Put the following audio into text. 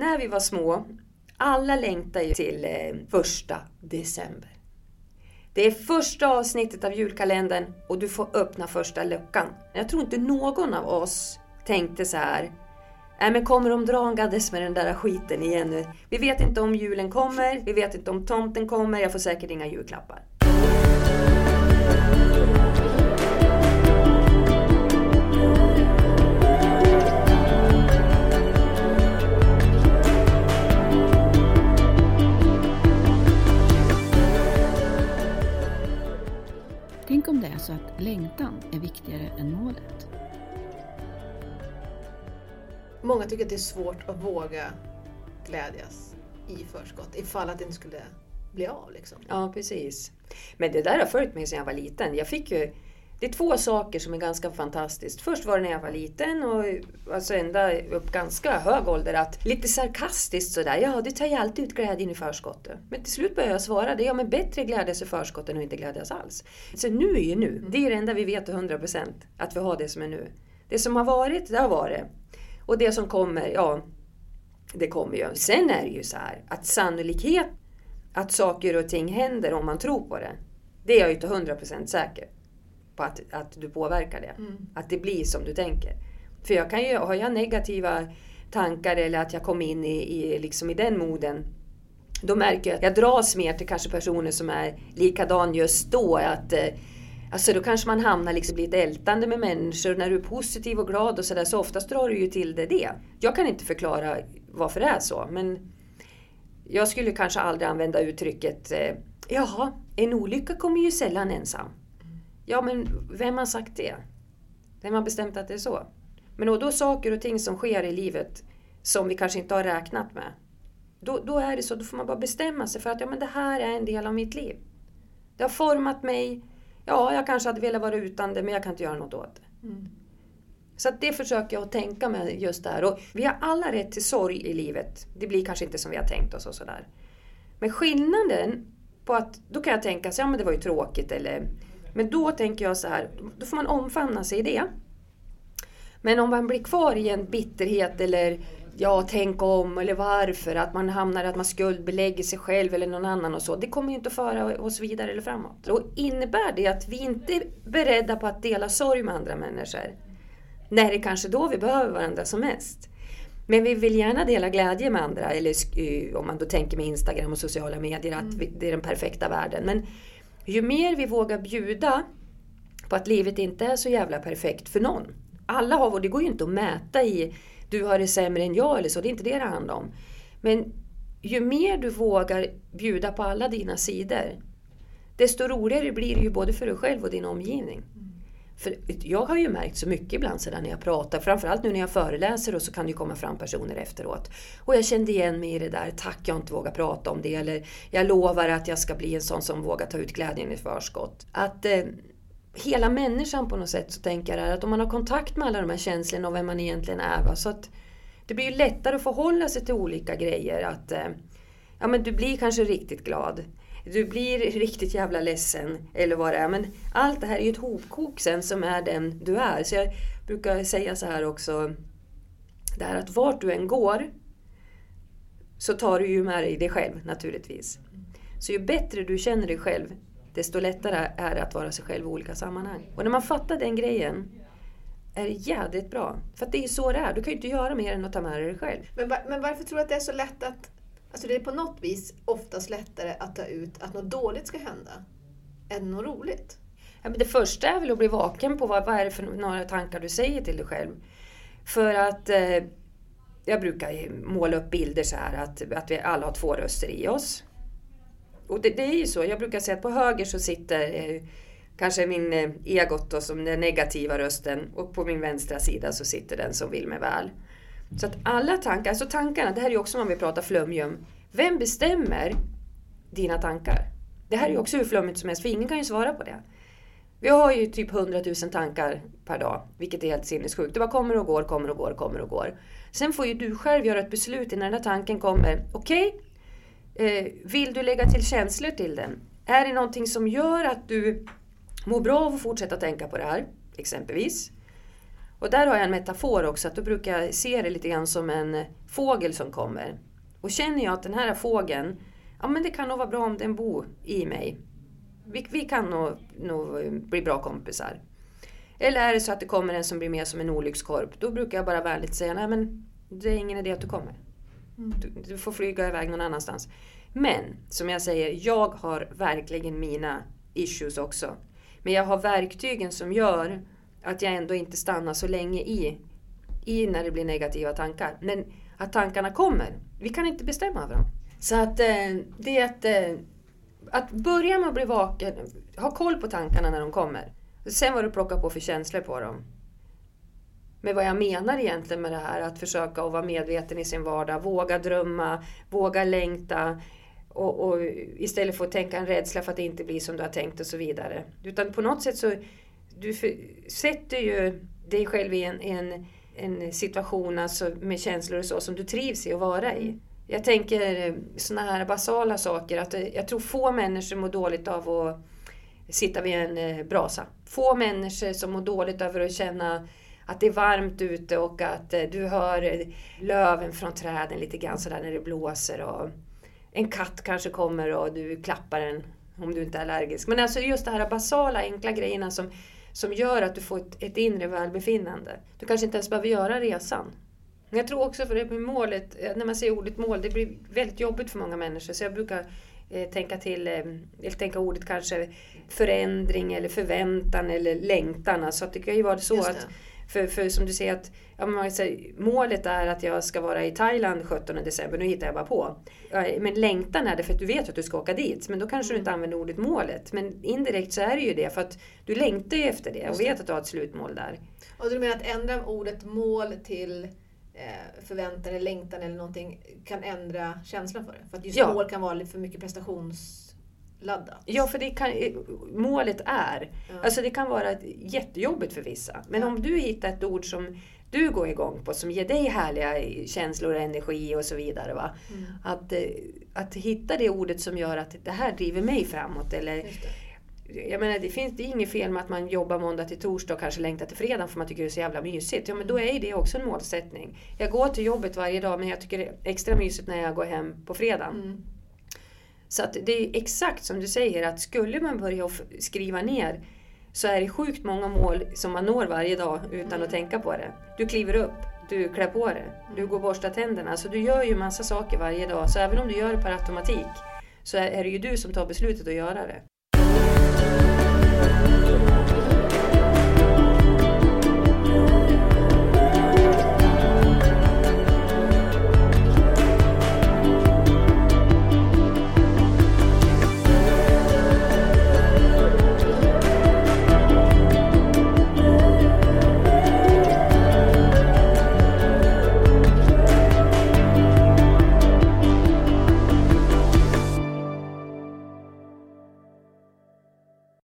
när vi var små, alla längtar ju till eh, första december. Det är första avsnittet av julkalendern och du får öppna första luckan. Jag tror inte någon av oss tänkte så här. Nej men kommer de dragandes med den där skiten igen nu? Vi vet inte om julen kommer, vi vet inte om tomten kommer, jag får säkert inga julklappar. Tänk om det är så att längtan är viktigare än målet. Många tycker att det är svårt att våga glädjas i förskott ifall att det inte skulle bli av. Liksom. Ja, precis. Men det där har följt mig sedan jag var liten. Jag fick ju, det är två saker som är ganska fantastiskt. Först var det när jag var liten och alltså ända upp ganska hög ålder att lite sarkastiskt sådär, ja du tar ju alltid ut glädjen i förskottet. Men till slut började jag svara det, ja men bättre glädjas i förskott än att inte glädjas alls. Så nu är ju nu, det är det enda vi vet till 100% att vi har det som är nu. Det som har varit, det har varit. Och det som kommer, ja, det kommer ju. Sen är det ju så här att sannolikhet att saker och ting händer om man tror på det. Det är jag ju till 100% säker på att, att du påverkar det. Mm. Att det blir som du tänker. För jag kan ju, har jag negativa tankar eller att jag kommer in i, i, liksom i den moden då märker jag att jag dras mer till kanske personer som är likadan just då. Att, eh, alltså då kanske man hamnar liksom lite ältande med människor. När du är positiv och glad och sådär så oftast drar du ju till det det. Jag kan inte förklara varför det är så. Men jag skulle kanske aldrig använda uttrycket eh, Jaha, en olycka kommer ju sällan ensam. Ja, men vem har sagt det? Vem har bestämt att det är så? Men då, då saker och ting som sker i livet som vi kanske inte har räknat med. Då, då är det så, då får man bara bestämma sig för att ja, men det här är en del av mitt liv. Det har format mig. Ja, jag kanske hade velat vara utan det, men jag kan inte göra något åt det. Mm. Så det försöker jag att tänka med just där. Och vi har alla rätt till sorg i livet. Det blir kanske inte som vi har tänkt oss och sådär. Men skillnaden på att, då kan jag tänka så ja men det var ju tråkigt eller... Men då tänker jag så här, då får man omfamna sig i det. Men om man blir kvar i en bitterhet eller ja, tänk om eller varför, att man hamnar att man skuldbelägger sig själv eller någon annan och så. Det kommer ju inte att föra oss vidare eller framåt. Och innebär det att vi inte är beredda på att dela sorg med andra människor, när det kanske då vi behöver varandra som mest. Men vi vill gärna dela glädje med andra, eller sk- om man då tänker med Instagram och sociala medier, att vi, det är den perfekta världen. Men ju mer vi vågar bjuda på att livet inte är så jävla perfekt för någon. Alla har, och det går ju inte att mäta i du har det sämre än jag eller så, det är inte det det handlar om. Men ju mer du vågar bjuda på alla dina sidor, desto roligare blir det ju både för dig själv och din omgivning. För jag har ju märkt så mycket ibland sedan när jag pratar, framförallt nu när jag föreläser och så kan det ju komma fram personer efteråt. Och jag kände igen mig i det där, tack jag har inte vågat prata om det, eller jag lovar att jag ska bli en sån som vågar ta ut glädjen i förskott. Att eh, hela människan på något sätt så tänker jag att om man har kontakt med alla de här känslorna och vem man egentligen är. Va? Så att det blir ju lättare att förhålla sig till olika grejer. Att eh, ja, men Du blir kanske riktigt glad. Du blir riktigt jävla ledsen eller vad det är. Men allt det här är ju ett hopkok sen som är den du är. Så jag brukar säga så här också. Det här att vart du än går så tar du ju med dig dig själv naturligtvis. Så ju bättre du känner dig själv desto lättare är det att vara sig själv i olika sammanhang. Och när man fattar den grejen är det jädrigt bra. För att det är ju så det är. Du kan ju inte göra mer än att ta med dig själv. Men, men varför tror du att det är så lätt att... Alltså det är på något vis oftast lättare att ta ut att något dåligt ska hända än något roligt. Ja, men det första är väl att bli vaken på vad, vad är det för några tankar du säger till dig själv. För att eh, jag brukar måla upp bilder så här att, att vi alla har två röster i oss. Och det, det är ju så. Jag brukar säga att på höger så sitter eh, kanske min eh, egot då, som den negativa rösten och på min vänstra sida så sitter den som vill mig väl. Så att alla tankar, alltså tankarna, det här är ju också om vi pratar flummium. Vem bestämmer dina tankar? Det här är ju också hur flummigt som helst, för ingen kan ju svara på det. Vi har ju typ 100 000 tankar per dag, vilket är helt sinnessjukt. Det bara kommer och går, kommer och går, kommer och går. Sen får ju du själv göra ett beslut innan den här tanken kommer. Okej, eh, vill du lägga till känslor till den? Är det någonting som gör att du mår bra av att fortsätta tänka på det här, exempelvis? Och där har jag en metafor också, att då brukar jag se det lite grann som en fågel som kommer. Och känner jag att den här fågeln, ja men det kan nog vara bra om den bor i mig. Vi, vi kan nog, nog bli bra kompisar. Eller är det så att det kommer en som blir mer som en olyckskorp, då brukar jag bara vänligt säga, nej men det är ingen idé att du kommer. Du, du får flyga iväg någon annanstans. Men som jag säger, jag har verkligen mina issues också. Men jag har verktygen som gör att jag ändå inte stannar så länge i, i när det blir negativa tankar. Men att tankarna kommer, vi kan inte bestämma över dem. Så att eh, det är att, eh, att börja med att bli vaken, ha koll på tankarna när de kommer. Sen vad du plockar på för känslor på dem. Men vad jag menar egentligen med det här, att försöka att vara medveten i sin vardag, våga drömma, våga längta och, och istället för att tänka en rädsla för att det inte blir som du har tänkt och så vidare. Utan på något sätt så du för, sätter ju dig själv i en, en, en situation alltså med känslor och så som du trivs i att vara i. Jag tänker sådana här basala saker, att jag tror få människor mår dåligt av att sitta vid en eh, brasa. Få människor som mår dåligt över att känna att det är varmt ute och att eh, du hör eh, löven från träden lite grann sådär när det blåser. Och en katt kanske kommer och du klappar den om du inte är allergisk. Men alltså just de här basala enkla grejerna som, som gör att du får ett, ett inre välbefinnande. Du kanske inte ens behöver göra resan. Men jag tror också för det med målet, när man säger ordet mål, det blir väldigt jobbigt för många människor. Så jag brukar eh, tänka till, eh, eller tänka ordet kanske förändring eller förväntan eller längtan. Alltså att det kan ju vara så att för, för som du säger att ja, man säger, målet är att jag ska vara i Thailand 17 december, nu hittar jag bara på. Men längtan är det för att du vet att du ska åka dit. Men då kanske du inte använder ordet målet. Men indirekt så är det ju det för att du längtar ju efter det och vet att du har ett slutmål där. Och du menar att ändra ordet mål till eh, förväntan eller längtan eller någonting kan ändra känslan för det? För att just ja. mål kan vara lite för mycket prestations laddat. Ja, för det kan, målet är. Ja. Alltså det kan vara jättejobbigt för vissa. Men ja. om du hittar ett ord som du går igång på, som ger dig härliga känslor, energi och så vidare. Va? Mm. Att, eh, att hitta det ordet som gör att det här driver mig framåt. Eller, jag menar, det finns det är inget fel med att man jobbar måndag till torsdag och kanske längtar till fredag för man tycker det är så jävla mysigt. Ja, men då är det också en målsättning. Jag går till jobbet varje dag men jag tycker det är extra mysigt när jag går hem på fredagen. Mm. Så att det är exakt som du säger att skulle man börja skriva ner så är det sjukt många mål som man når varje dag utan mm. att tänka på det. Du kliver upp, du klär på det, du går och borstar tänderna. Så du gör ju massa saker varje dag. Så även om du gör det per automatik så är det ju du som tar beslutet att göra det.